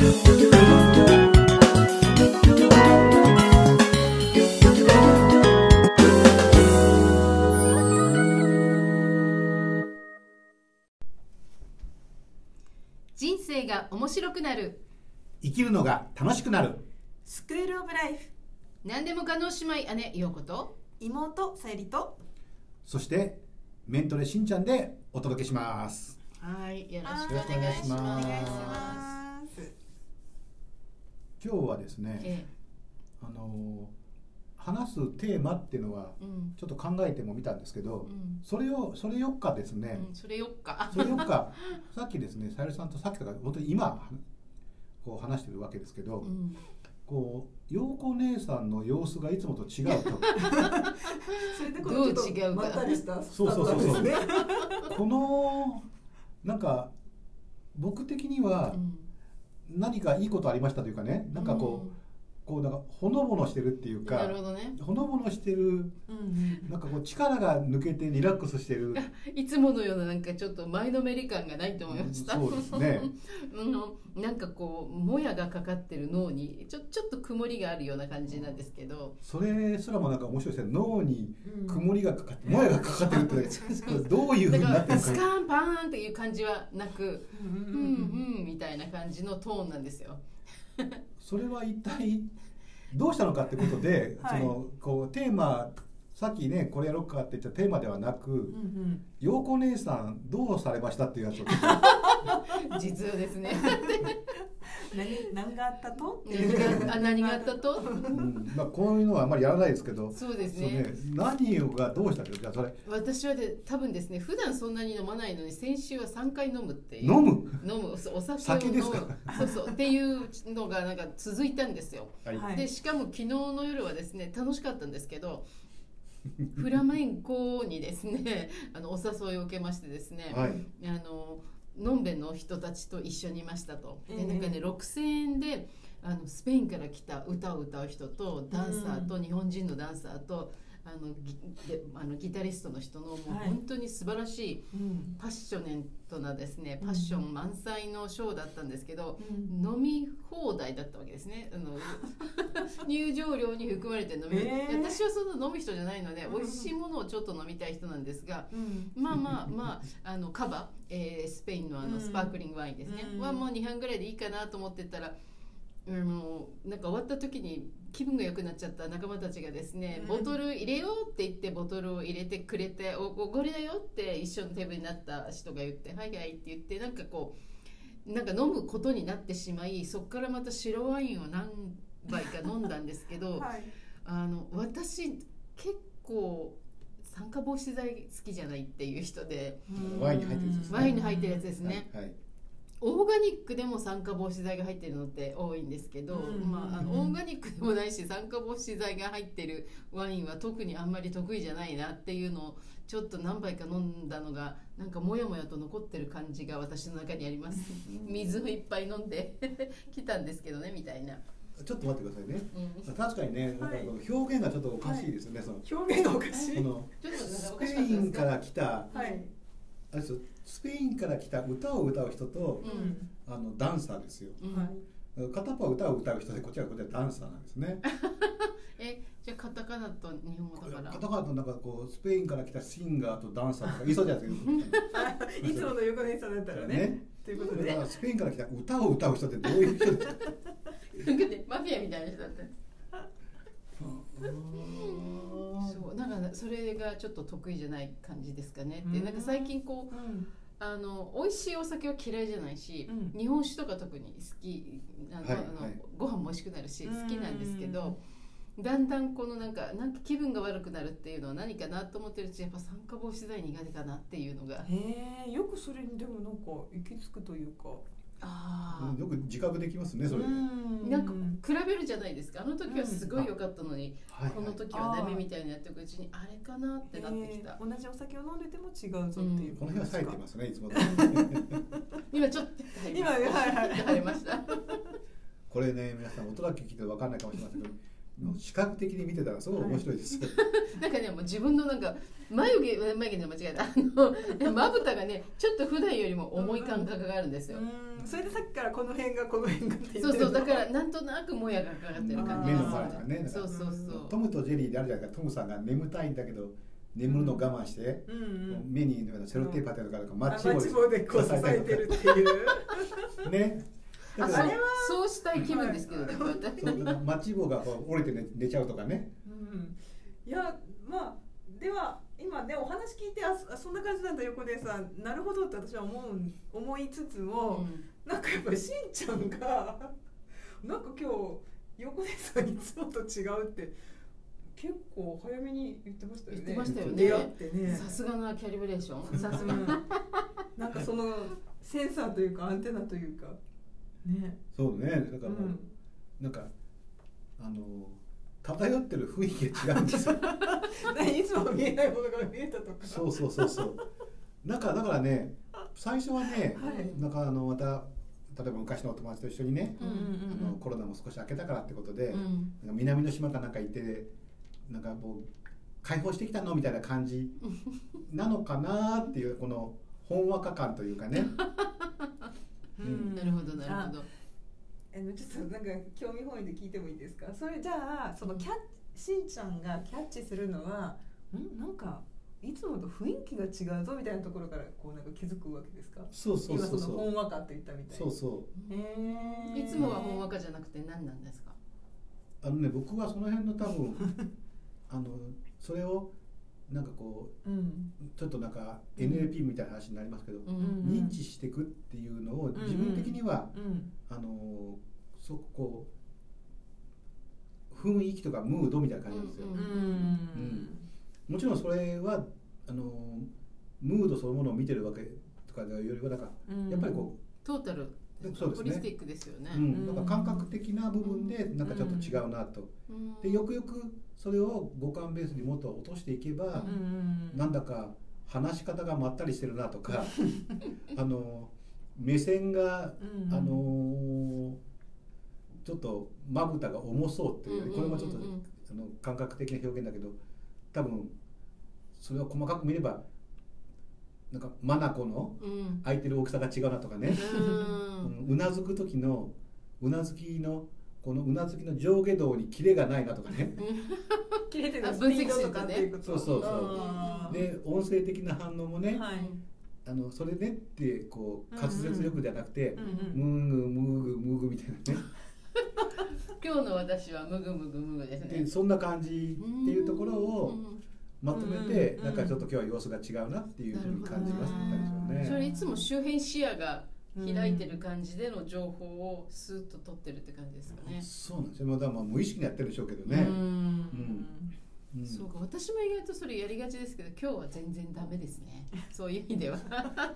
人生が面白くなる。生きるのが楽しくなる。スクールオブライフ。何でも可能姉妹姉陽子と。妹さゆりと。そしてメントレしんちゃんでお届けします。はいよろしはくお願いします今日はですね、えあの話すテーマっていうのはちょっと考えてもみたんですけど、うん。それをそれよっかですね、うん、それよっか。それよっか。さっきですねさゆりさんとさっきから本当に今こう話してるわけですけど、うん。こう陽子姉さんの様子がいつもと違うと。それでどう違うかまったりしたそうそうそうそう。このなんか僕的にはうん何かいいことありましたというかねなんかこう、こうなんかほのぼのしてるっていううんかなるほどね。ほのぼのしてるうんうん。なんかこう力が抜けてリラックスしてる。いつものようななんかちょっと前のめり感がないと思いました。そうですね。うん、なんかこうもやがかかってる脳にちょちょっと曇りがあるような感じなんですけど、それすらもなんか面白いですね。脳にうん。曇りがかかってもやがかかってるって。どういうふうになだってるのかスカーンパーンっていう感じはなく、うんうん。うんうんみたいな感じのトーンなんですよ。それは一体どうしたのかってことで、はい。そのこうテーマさっきねこれやろうかって言ったテーマではなくうんうん。陽子姉さんどうされましたっていうやつを 実はですね。何何があったと？何があ何があったと？うん。まあ、こういうのはあんまりやらないですけど。そうですそうね。何がどうしたってじゃあそれ。私はで多分ですね普段そんなに飲まないのに先週は3回飲むっていう。飲む？飲む。お酒を酒飲む。そうそう。っていうのがなんか続いたんですよ。はい。はい。でしかも昨日の夜はですね楽しかったんですけどフラメンコにですねあのお誘いを受けましてですね、はい。あののんべの人たちと一緒にいましたと。でえ。えなんかね6000円であのスペインから来た歌を歌う人とダンサーと日本人のダンサーとあのギであのギタリストの人のもうはい。本当に素晴らしいうん。パッショネントなですねうん。パッション満載のショーだったんですけど、うん。飲み放題だったわけですね。あの 入場料に含まれて飲み、えー。私はそんな飲む人じゃないのでうん。美味しいものをちょっと飲みたい人なんですが、うん。まあまあまああのカバ、えースペインのあうん。のスパークリングワインですね、うん。はもう2杯ぐらいでいいかなと思ってたらあのなんか終わった時に気分が良くなっちゃった仲間たちがですね、うん。ボトル入れようって言ってボトルを入れてくれておおこれだよって一緒のテーブルになった人が言ってはいはいって言ってなんかこうなんか飲むことになってしまいそこからまた白ワインを何杯か飲んだんですけど はい。あの私結構酸化防止剤好きじゃないっていう人でワインに入ってるやつですね。ワインに入ってるやつですね、はいはいオーガニックでも酸化防止剤が入ってるのって多いんですけど、うんまあ、あのオーガニックでもないし酸化防止剤が入ってるワインは特にあんまり得意じゃないなっていうのをちょっと何杯か飲んだのがなんかモヤモヤと残ってる感じが私の中にあります。水をいっぱい飲んできたんですけどねみたいな、ちょっと待ってくださいね。うん、確かにね、なんか表現がちょっとおかしいですよね、その。表現がおかしい。このちょっとスペインから来たはいあれですよ。スペインから来た歌を歌う人とうん。あのダンサーですよ。うん。はい。片方は歌を歌う人でこっちはこっちはダンサーなんですね。えじゃあカタカナと日本語だから。片方となんかこうスペインから来たシンガーとダンサーとか言いそうじゃないですか。い。つもの横根さんだったらね。ね。ということで。だからスペインから来た歌を歌う人ってどういう人ですか？なんかねマフィアみたいな人だったそうなんかそれがちょっと得意じゃない感じですかねって。うん。なんか最近こううん。あの美味しいお酒は嫌いじゃないし、うん日本酒とか特に好きあの、はいあのはい。ご飯も美味しくなるしうん。好きなんですけど、だんだんこのなんかなんか気分が悪くなるっていうのは何かなと思ってるうちやっぱ酸化防止剤苦手かなっていうのが。へえよくそれにでもなんか行き着くというか。あよく自覚できますねそれ。なんか比べるじゃないですか。あの時はすごい良かったのに、はいこの時はダメみたいにやっていくうちにあれかなってなってきた、えー。同じお酒を飲んでても違うぞっていうこの辺は冴えてますねいつも 今ちょっと今はいはい入りました。これね皆さん音だけ聞いて分かんないかもしれませんけどの視覚的に見てたらすごい面白いです。よ、なんかねもう自分のなんか眉毛眉毛で間違えた。あのまぶたがねちょっと普段よりも重い感覚があるんですよ、うん。それでさっきからこの辺がこの辺がって言ってるそうそうだからなんとなくもやがかかってる感じ目のが周りがねそうそうそう。トムとジェリーであるじゃないか。トムさんが眠たいんだけど眠るのを我慢して、うんうん。目にセロテープ当てるからマッチあマッチ棒でこう支えてるっていう。ねあれはそうしたい気分ですけどね、こうやってそうマッチ棒が折れて寝寝ちゃうとかね。うん。いやまあでは今ねお話聞いてあそそんな感じなんだ横でさん。なるほどって私は思う思いつつも、なんかやっぱりしんちゃんが なんか今日横でさんいつもと違うって結構早めに言ってましたよね。言ってましたよね。出会ってうんね。さすがなキャリブレーション。さすがうん。なんかそのセンサーというかアンテナというかね。そうね。だからもう、うん。なんかあの漂ってる雰囲気が違うんですよ。何いつも見えないものが見えたとか。そうそうそうそう。なんかだからね最初はね、はい。なんかあのまた例えば昔のお友達と一緒にね、うん。あのコロナも少し明けたからってことで、うん。なんか南の島かなんか行ってなんかもう解放してきたのみたいな感じなのかなっていうこのほんわか感というかねうん。なるほどなるほど。あのちょっとなんか興味本位で聞いてもいいですか？それじゃあそのキャッしんちゃんがキャッチするのはんなんかいつもと雰囲気が違うぞみたいなところからこうなんか気づくわけですか？そうそう今そうそう。そのほんわかって言ったみたいそうそう。へー。いつもはほんわかじゃなくて何なんですか？あのね僕はその辺の多分 あのそれをなんかこうん。うちょっとなんか NLP みたいな話になりますけど、うんうん認知していくっていうのを自分的には、うん。あのそこ雰囲気とかムードみたいな感じですよ、うんうんもちろんそれはあのムードそのものを見てるわけとかよりはなんかうん。やっぱりこトータルそうですね。ホリスティックですよね。う、うん、なんか感覚的な部分でなんかちょっと違うなと、うん。でよくよくそれを五感ベースにもっと落としていけば、うんなんだか話し方がまったりしてるなとか あの目線が、うん。あのちょっとまぶたが重そうっていう,、これもちょっと、あの感覚的な表現だけど多分それを細かく見ればなんか眼のうん。開いてる大きさが違うなとかね、うん。うなずく時のうなずきのこのうなずきの上下動にキレがないなとかね。切れてるあスピードとかっていうことそうそうそう。で音声的な反応もね、はい。あのそれねってこう滑舌力じゃなくて、うんうん。ムーグムーグムーグみたいなね。今日の私はムグムグムグですね。でそんな感じっていうところをうんまとめて、うんなんかちょっと今日は様子が違うなっていうふうに感じましたでしょうね。それいつも周辺視野が開いてる感じでの情報をスーッと取ってるって感じですかね。そうなんですよ。まだまあ無意識にやってるでしょうけどね。うんうんそうか私も意外とそれやりがちですけど今日は全然ダメですね そういう意味では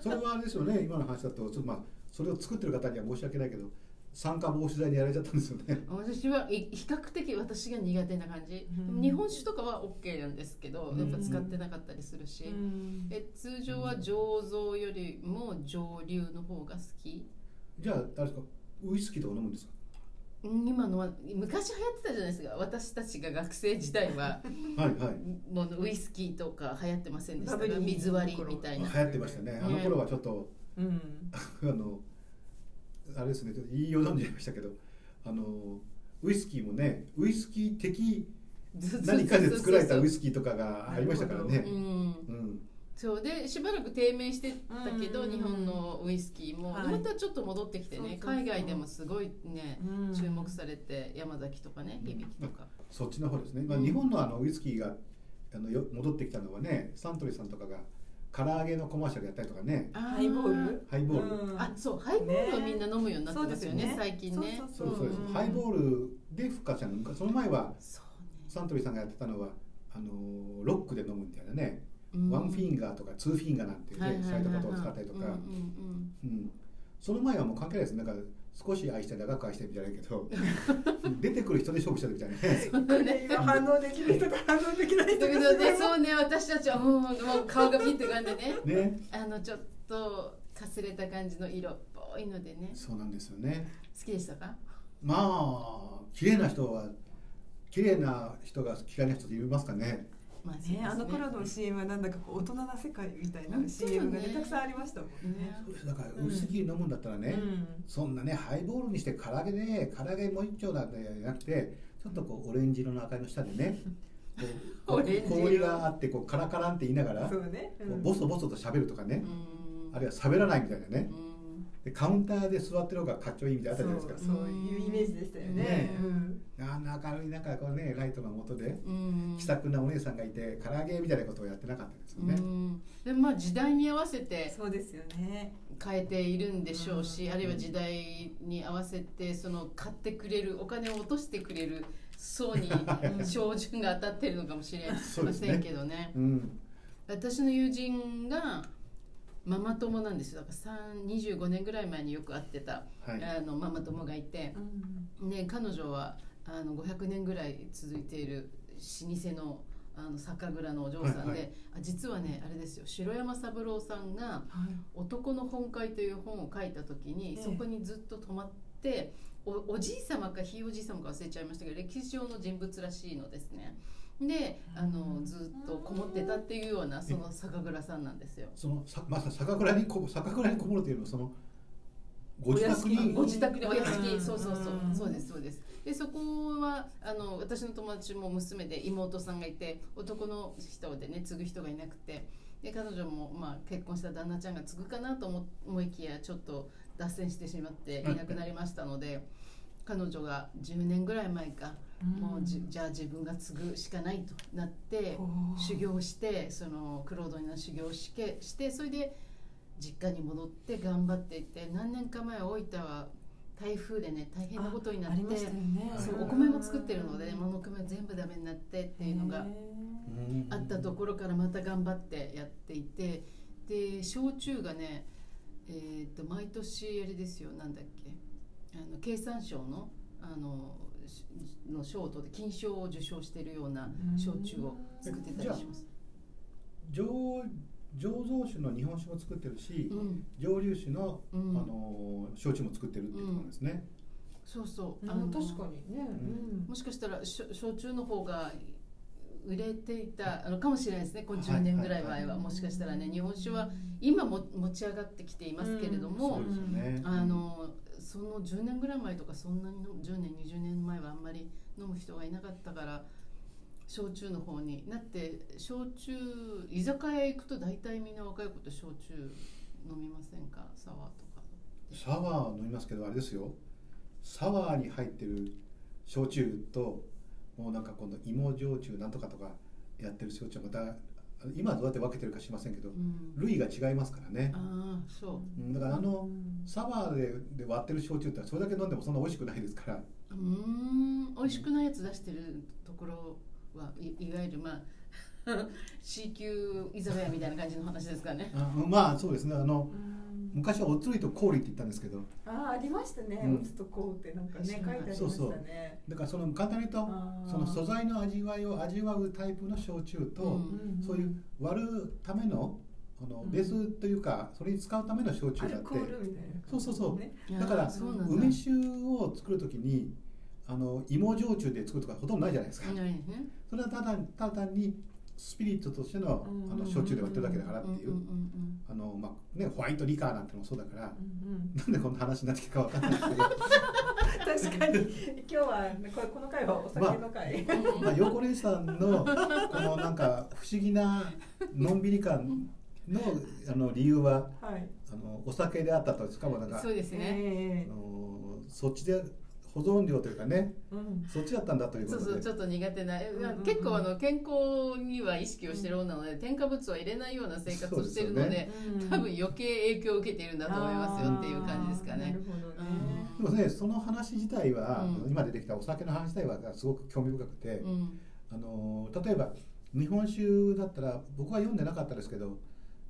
それはあれですよね。今の話だとちょっとまあそれを作ってる方には申し訳ないけど、酸化防止剤にやられちゃったんですよね。私はい比較的私が苦手な感じ、うん。日本酒とかは OK なんですけどやっぱ使ってなかったりするし、うん。え通常は醸造よりも蒸留の方が好き？じゃああれですかウイスキーとか飲むんですか？うん今のは昔流行ってたじゃないですか。私たちが学生時代は。はいはい。もうウイスキーとか流行ってませんでしたか水割りみたいな。流行ってましたね。あの頃はちょっと、うん。あのあれですね。ちょっと言いよう飲んじゃいましたけど、あのウイスキーもね、ウイスキー的何かで作られたウイスキーとかがありましたからねう。んうん。そうでしばらく低迷してたけど、うん日本のウイスキーも、はいまたちょっと戻ってきてね海外でもすごいねうん注目されて山崎とかねうん響きとか、そっちの方ですね。まあ、うん日本のあのウイスキーがあのよ戻ってきたのはね、サントリーさんとかが唐揚げのコマーシャルやったりとかね、あハイボール？ハイボール。そうハイボールをみんな飲むようになってますよねそうですよね。最近ね。そうそうそう。ハイボールで復活したの。その前はそうサントリーさんがやってたのはあのロックで飲むみたいなね、ねワンフィンガーとかツーフィンガーなんていうね、そういったことを使ったりとか、うんうんうんその前はもう関係ないです。なんか少し愛して長く愛してみたいなけど、出てくる人で勝負したみたいなね。う んうんね。今反応できる人と反応できない人だけがどねそうね私たちはもうもう顔がピッてかんでね。ね、あのちょっとかすれた感じの色っぽいのでね。そうなんですよね。好きでしたか？まあ綺麗な人は綺麗な人が嫌いな人っていますかね。まあね、あの頃の CM はなんだかこう大人な世界みたいな CM がねたくさんありましたもんね。だからウイスキー飲むんだったらね、うん。そんなねハイボールにして唐揚げで唐揚げもう一丁なんじゃなくてちょっとこう オレンジ色の明かりの下でねこう氷があってこうカラカランって言いながら、そうね。こうボソボソと喋るとかね、うんあるいは喋らないみたいなね。うん。でカウンターで座ってる方がかっちょいいみたいなのあったじゃないですかそうそういうイメージでしたよね。ね。うん。あんな明るい中こうねライトの下でうん。気さくなお姉さんがいて唐揚げみたいなことをやってなかったですよね、うん。でまあ時代に合わせてそうですよね。変えているんでしょうし、うん。あるいは時代に合わせてその買ってくれるお金を落としてくれる層に 照準が当たってるのかもしれませんけどね。うん。私の友人がママ友なんですよ。だから3 25年ぐらい前によく会ってた、はい。あのママ友がいて、ね、彼女はあの500年ぐらい続いている老舗のあの酒蔵のお嬢さんで、はいはい。あ実はねあれですよ。城山三郎さんがはい「男の本会」という本を書いた時に、ええ。そこにずっと泊まっておおじい様かひいおじい様か忘れちゃいましたけど歴史上の人物らしいのですねであのずっとこもってたっていうようなその酒蔵さんなんですよ。そのさまさ酒蔵にこ酒蔵にこもるというのはそのご自宅にご自宅でお屋敷。うん。そうそうそう。うんそうですそうです。でそこはあの私の友達も娘で妹さんがいて男の人でね継ぐ人がいなくてで彼女も、まあ、結婚した旦那ちゃんが継ぐかなと思思いきやちょっと脱線してしまっていなくなりましたので彼女が10年ぐらい前かもうじじゃあ自分が継ぐしかないとなって修行してそのクロードにの修行をしてしてそれで実家に戻って頑張っていって何年か前大分は台風でね大変なことになってね。そうお米も作ってるので物米全部ダメになってっていうのがうんあったところからまた頑張ってやっていてで焼酎がねえー、と毎年あれですよなんだっけあの経産省のあのしの賞を取って金賞を受賞しているような焼酎を作ってたりします。醸醸造酒の日本酒も作ってるし、うん。蒸留酒の、うん。あの焼酎も作ってるっていうことなんですね、そうそう、ああの確かにね。うん。もしかしたら焼酎の方が売れていたあのかもしれないですね。このはい10年ぐらい前は、はいもしかしたらね日本酒は今も持ち上がってきていますけれども、そうですよね、あのその10年ぐらい前とかそんなに10年20年前はあんまり飲む人がいなかったから焼酎の方に。なって焼酎居酒屋行くと大体みんな若い子と焼酎飲みませんか？サワーとか。サワー飲みますけどあれですよ。サワーに入ってる焼酎ともうなんか今度芋焼酎なんとかとかやってる焼酎また今はどうやって分けてるか知りませんけどうん。類が違いますからね。ああそう。うんだからあのサワーでで割ってる焼酎ってそれだけ飲んでもそんな美味しくないですから。うーん美味しくないやつ出してるところはいいわゆるまあ C 級居酒屋みたいな感じの話ですかね。あまあそうですね。あのうん昔はおつりと氷って言ったんですけど。ああありましたね。うん。打つとこうってなんかね書いてありまそうそう。したね。だからその簡単に言うとその素材の味わいを味わうタイプの焼酎と、うんそういう割るためのあのうん。ベースというかそれに使うための焼酎アがあって。そうそうそう。ね。だから梅酒を作る時にあの芋焼酎で作るとかほとんどないじゃないですか、ないね。それはただただ単にスピリットとしてのうん。あの焼酎で割ってるだけだからっていう、あのまあね、ホワイトリカーなんてのもそうだから、うんうん。なんでこんな話になってきたかわかんないですけど、確かに。今日はこれこの回はお酒の回。まあ、横根さんのこのなんか不思議なのんびり感のあの理由ははい。あのお酒であったとしかもなんかそうですね、えあのそっちで保存料というかねえうん。そっちだったんだということで。そうそうちょっと苦手な、うんうんうん。結構あの健康には意識をしてる女なので、添加物を入れないような生活をしてるので多分余計影響を受けているんだと思いますよっていう感じですかね。あーなる。ほどね。でもねその話自体は、うん。今出てきたお酒の話自体はすごく興味深くて、うん。あの例えば日本酒だったら僕は読んでなかったですけど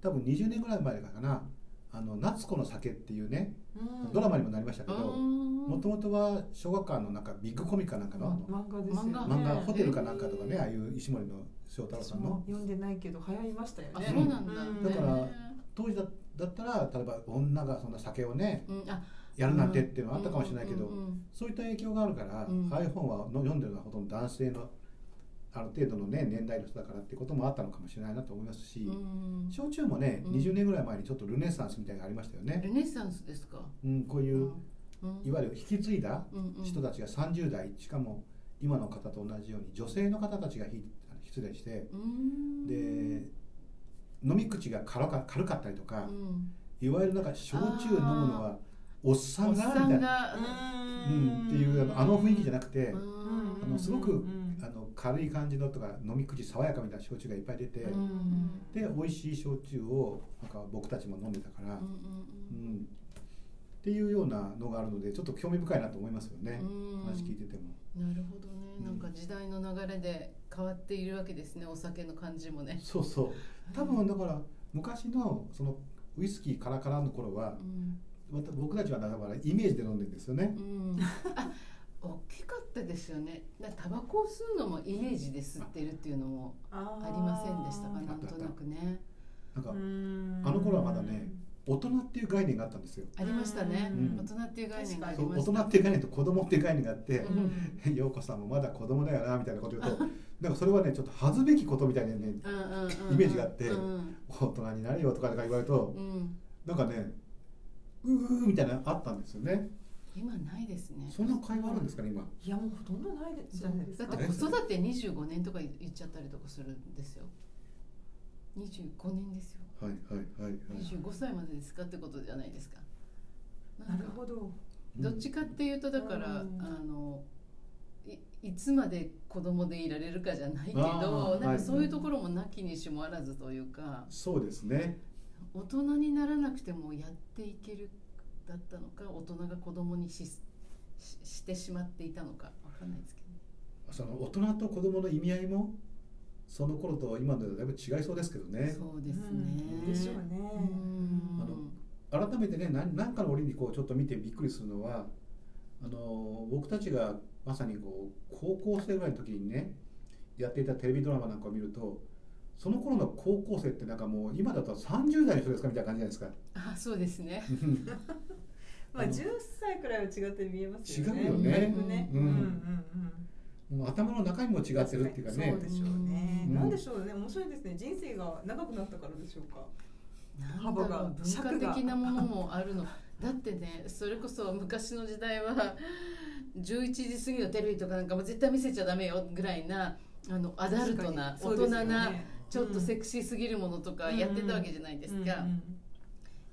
多分20年ぐらい前かな「あの夏子の酒」っていうねうん。ドラマにもなりましたけどももともとは小学館のなんかビッグコミかなんかのあの漫画ですよね。漫漫画ホテルかえーなんかとかねああいう石森の翔太郎私さんのも読んでないけど流行りましたよあね。そうなんだ、うん。だから当時だだったら例えば女がそんな酒をねうん、あ。やるなんてっていうのはあったかもしれないけど、うん。うん。そういった影響があるから、うん。iPhone はの読んでるのはほとんど男性のある程度の、ね、年代の人だからってこともあったのかもしれないなと思いますし、うん。焼酎もね、うん。20年ぐらい前にちょっとルネッサンスみたいなのがありましたよね、ルネッサンスですか、うん、こういう、うん。いわゆる引き継いだ人たちが30代しかも今の方と同じように女性の方たちが引き継いだりしてうん。で飲み口が軽か軽かったりとか、うん。いわゆるなんか焼酎飲むのはおっさんがみたいな、がうん、っていうあのあの雰囲気じゃなくて、うん。あのすごくうんあの軽い感じのとか飲み口爽やかみたいな焼酎がいっぱい出て、うん。で美味しい焼酎をなんか僕たちも飲んでたから、うん。うん。っていうようなのがあるのでちょっと興味深いなと思いますよね、うん。話聞いてても。なるほどね、うん。なんか時代の流れで変わっているわけですねお酒の感じもね、そうそう。多分だから昔のそのウイスキーカラカラの頃はうん。僕たちはだからイメージで飲んでるんですよね。う。ん、あ 大きかったですよね。だタバコを吸うのもイメージで吸ってるっていうのもあありませんでしたか？あなんとなくね。なんかああの頃はまだね大人っていう概念があったんですよ。ありましたね、うん。大人っていう概念がありそうました大人っていう概念と子供っていう概念があってう、ん。陽子さんもまだ子供だよなみたいなこと言うと なんかそれはねちょっと恥ずべきことみたいなねイメージがあってうん大人になれよとか言われるとうん。なんかねうーみたいなのあったんですよね。今ないですね。そんな会話あるんですかね今？いやもうほとんどないじゃないですかだって子育て25年とか言っちゃったりとかするんですよ。25年ですよ。はいはいはいはい。25歳までですかってことじゃないですか。なるほど。どっちかっていうとだから、うん。あのいいつまで子供でいられるかじゃないけどなんはい。かそういうところもなきにしもあらずというか、そうですね。大人にならなくてもやっていけるだったのか大人が子供にしししてしまっていたのかわかんないですけど。その大人と子供の意味合いもその頃と今のではだいぶ違いそうですけどね。そうですね、うん。でしょうね。うん。あの改めてね何何かの折にこうちょっと見てびっくりするのはあの僕たちがまさにこう高校生ぐらいの時にねやっていたテレビドラマなんかを見るとその頃の高校生ってなんかもう今だと30代の人ですかみたいな感じじゃないですか。あそうですね まあ10歳くらいは違って見えますよね。違うよね。うん。うんうんもう頭の中身も違ってるっていうかね。そうでしょうね、うん。なんでしょうね。面白いですね。人生が長くなったからでしょうか。なん幅が文化的なものもあるの。だってねそれこそ昔の時代は11時過ぎのテレビとかなんかも絶対見せちゃダメよぐらいなあのアダルトな大人な、ちょっとセククシーすぎるものとかやってたわけじゃないですか、うん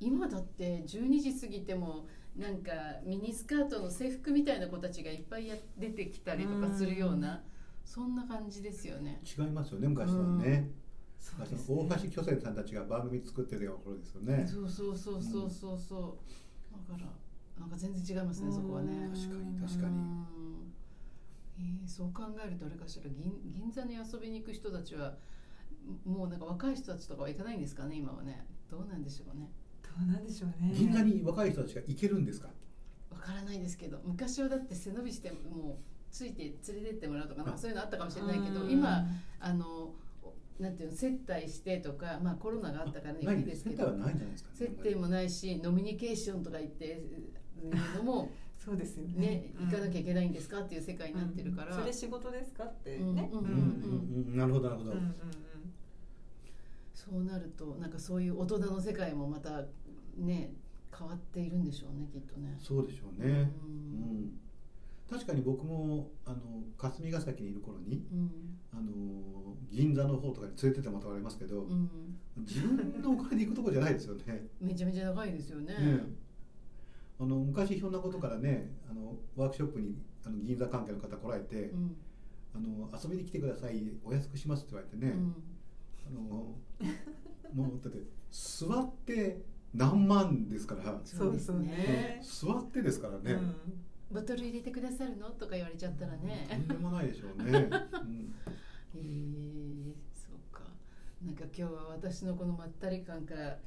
今だって12時過ぎてもなんかミニスカートの制服みたいな子たちがいっぱいや出てきたりとかするような、そんな感じですよね。違いますよね昔とはね。そうですね。大橋巨泉さんたちが番組作ってるような頃ですよね。そうそうそうそうそうそう。だからなんか全然違いますねそこはね。うん確かに確かに。うん。えーそう考えるとあれかしら銀銀座に遊びに行く人たちはもうなんか若い人たちとかは行かないんですかね今はね。どうなんでしょうね。どうなんでしょうね。銀座に若い人たちが行けるんですか？わからないですけど昔はだって背伸びしてもうついて連れてってもらうとかなんかそういうのあったかもしれないけどうん。今あのなんていうの接待してとかまあコロナがあったからねないいいですけど。接待はないんじゃないですか、接待もないしノミニケーションとか言っていうのも そうですよね。ね行かなきゃいけないんですかっていう世界になってるから、うん。それ仕事ですかってね。うんうんうんうん。うんなるほどなるほど。うんうん。そうなるとなんかそういう大人の世界もまたね変わっているんでしょうねきっとね。そうでしょうね。ううんん。確かに僕もあの霞ヶ関にいる頃にうんあの銀座の方とかに連れてってもらわれますけど、うん自分のお金で行くとこじゃないですよね。めちゃめちゃ長いですよね。ねあの昔ひょんなことからねあのワークショップにあの銀座関係の方来られて、うんあの遊びに来てくださいお安くしますって言われてね、うんあのもうだって座って何万ですから、そうですね。座ってですからね、ボトル入れてくださるの？とか言われちゃったらね。とんでもないでしょうね、うん。えー、そうか。なんか今日は私のこのまったり感から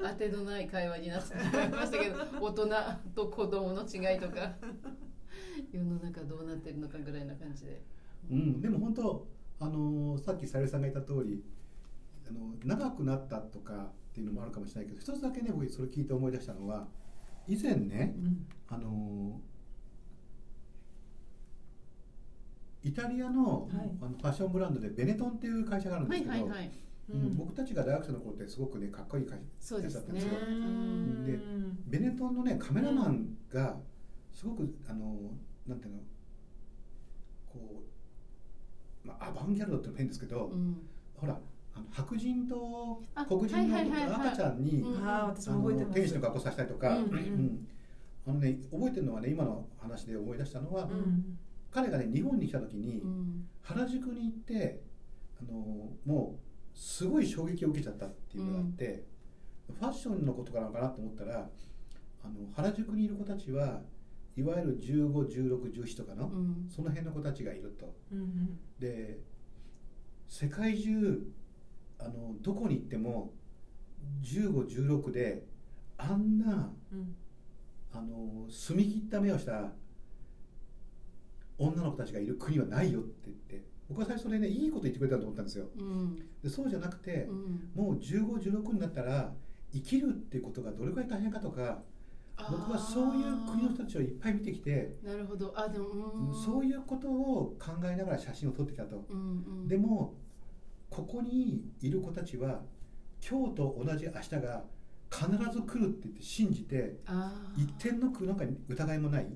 当てのない会話になってしまいましたけど大人と子供の違いとか。世の中どうなってるのかぐらいな感じで。うん、でも本当あのさっきさゆりさんが言った通りあの長くなったとかっていうのもあるかもしれないけど一つだけね僕それ聞いて思い出したのは以前ねうん。あのイタリアの,、はい。あのファッションブランドでベネトンっていう会社があるんではいすけど、僕たちが大学生の頃ってすごくねかっこいい会そうですね。やつだったんですよ。うん。でベネトンのねカメラマンがすごくあのなんていうのこう、まあ、アバンギャルドって変ですけど、うん。ほら白人とあ黒人の赤ちゃんに、天使の格好させたりとか、うんうんうん。あのね、覚えてるのはね今の話で思い出したのは、うん。彼がね日本に来た時に、うん。原宿に行ってあのもうすごい衝撃を受けちゃったっていうのがあって、ファッションのことかなのかなと思ったらあの原宿にいる子たちはいわゆる151617とかの、うん。その辺の子たちがいると。うん。で世界中あのどこに行っても1516であんなうん。あの澄み切った目をした女の子たちがいる国はないよって言って僕は最初それねいいこと言ってくれたと思ったんですよ。うん。でそうじゃなくてうん。もう1516になったら生きるっていうことがどれくらい大変かとか僕はそういう国の人たちをいっぱい見てきてなるほど。あでもうん。そういうことを考えながら写真を撮ってきたと。うんうん。でもここにいる子たちは今日と同じ明日が必ず来るって言って信じて一点のなんか疑いもない。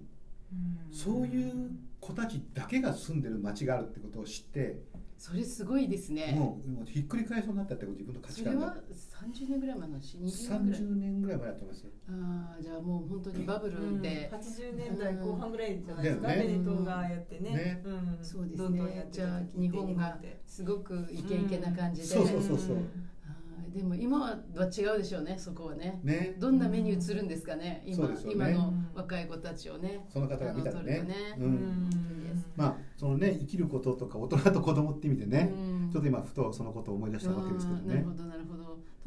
そういう子たちだけが住んでる街があるってことを知ってそれすごいですね。もうもうひっくり返しそうになったってこと自分の価値観が。それは30年ぐらい前の話。20年ぐらい。30年ぐらい前だと思いますああじゃあもう本当に バブルで、80年代後半ぐらいじゃないですか、だよねベネトンがやってね。ね。うん。そうですどんどんやってねじゃあ日本がって。すごくイケイケな感じで、そうそうそうそう。あーでも今は違うでしょうねそこはね。ね。どんな目に映るんですかね今ね。今の若い子たちをね。その方が見たらね。あの撮るとね。ううん。んまあそのね生きることとか大人と子供って意味でね、うん。ちょっと今ふとそのことを思い出したわけですけどね。なる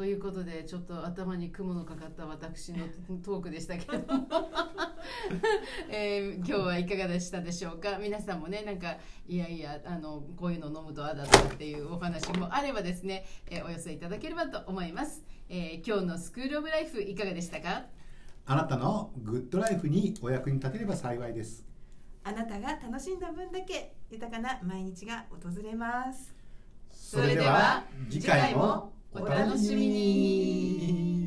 いうことでちょっと頭に雲のかかった私の トークでしたけれども、えー今日はいかがでしたでしょうか？皆さんもねなんかいやいやあのこういうの飲むとああだとかっていうお話もあればですね、えーお寄せいただければと思います、えー今日のスクールオブライフいかがでしたか？あなたのグッドライフにお役に立てれば幸いです。あなたが楽しんだ分だけ豊かな毎日が訪れます。それでは次回もお楽しみに。